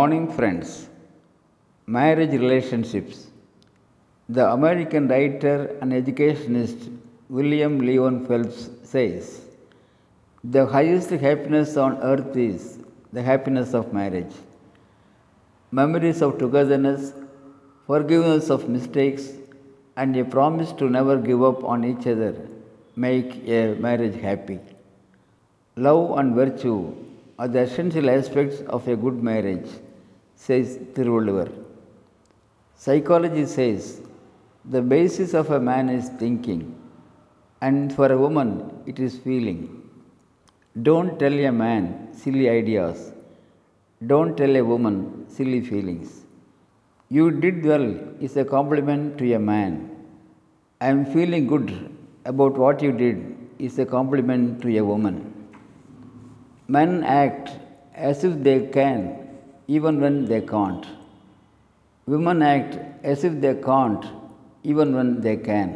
Morning, friends. Marriage relationships. The American writer and educationist William Lyon Phelps says, The highest happiness on earth is the happiness of marriage. Memories of togetherness, forgiveness of mistakes, and a promise to never give up on each other make a marriage happy. Love and virtue are the essential aspects of a good marriage, says Thiruvalluvar. Psychology says the basis of a man is thinking, and for a woman it is feeling. Don't tell a man silly ideas. Don't tell a woman silly feelings. You did well is a compliment to a man. I am feeling good about what you did is a compliment to a woman. Men act as if they can even when they can't. Women act as if they can't even when they can.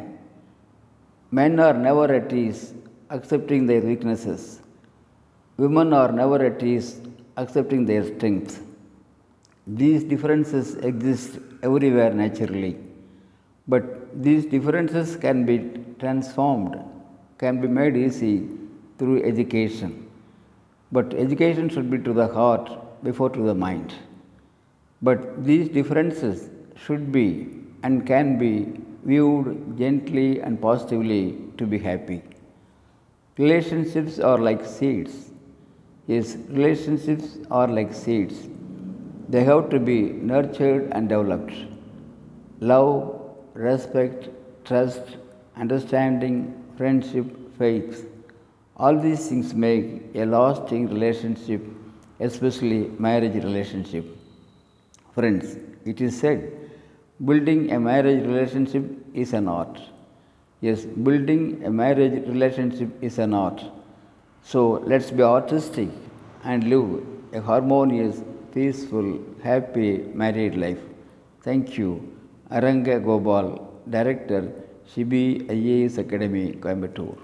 Men are never at ease accepting their weaknesses. Women are never at ease accepting their strengths. These differences exist everywhere naturally, but these differences can be transformed, can be made easy through education. But education should be to the heart before to the mind. But these differences should be and can be viewed gently and positively to be happy. Relationships are like seeds. Yes, relationships are like seeds. They have to be nurtured and developed. Love, respect, trust, understanding, friendship, faith. All these things make a lasting relationship, especially marriage relationship. Friends, it is said building a marriage relationship is an art. Yes, building a marriage relationship is an art. So let's be artistic and live a harmonious, peaceful, happy married life. Thank you. Aranga Gobal, Director, Shibi IAS Academy, Coimbatore.